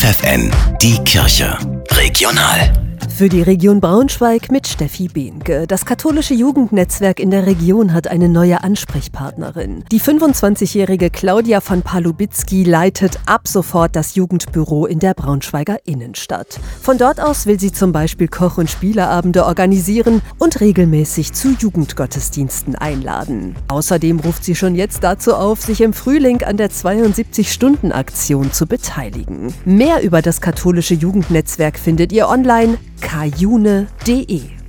FFN, die Kirche. Regional. Für die Region Braunschweig mit Steffi Behnke. Das katholische Jugendnetzwerk in der Region hat eine neue Ansprechpartnerin. Die 25-jährige Claudia von Palubitzki leitet ab sofort das Jugendbüro in der Braunschweiger Innenstadt. Von dort aus will sie zum Beispiel Koch- und Spieleabende organisieren und regelmäßig zu Jugendgottesdiensten einladen. Außerdem ruft sie schon jetzt dazu auf, sich im Frühling an der 72-Stunden-Aktion zu beteiligen. Mehr über das katholische Jugendnetzwerk findet ihr online kajune.de.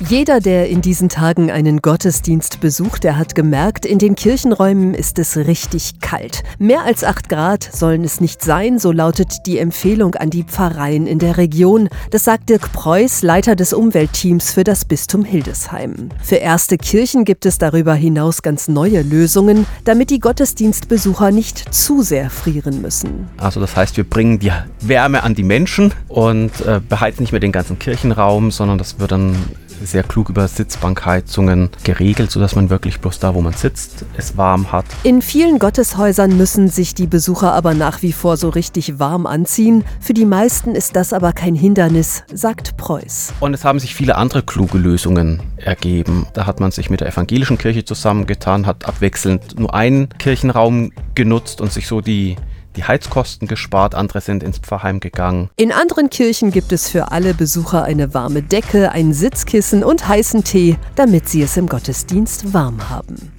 Jeder, der in diesen Tagen einen Gottesdienst besucht, der hat gemerkt, in den Kirchenräumen ist es richtig kalt. Mehr als 8 Grad sollen es nicht sein, so lautet die Empfehlung an die Pfarreien in der Region. Das sagt Dirk Preuß, Leiter des Umweltteams für das Bistum Hildesheim. Für erste Kirchen gibt es darüber hinaus ganz neue Lösungen, damit die Gottesdienstbesucher nicht zu sehr frieren müssen. Also das heißt, wir bringen die Wärme an die Menschen und äh, beheizen nicht mehr den ganzen Kirchenraum, sondern das wird dann sehr klug über Sitzbankheizungen geregelt, sodass man wirklich bloß da, wo man sitzt, es warm hat. In vielen Gotteshäusern müssen sich die Besucher aber nach wie vor so richtig warm anziehen. Für die meisten ist das aber kein Hindernis, sagt Preuß. Und es haben sich viele andere kluge Lösungen ergeben. Da hat man sich mit der evangelischen Kirche zusammengetan, hat abwechselnd nur einen Kirchenraum genutzt und sich so die die Heizkosten gespart, andere sind ins Pfarrheim gegangen. In anderen Kirchen gibt es für alle Besucher eine warme Decke, ein Sitzkissen und heißen Tee, damit sie es im Gottesdienst warm haben.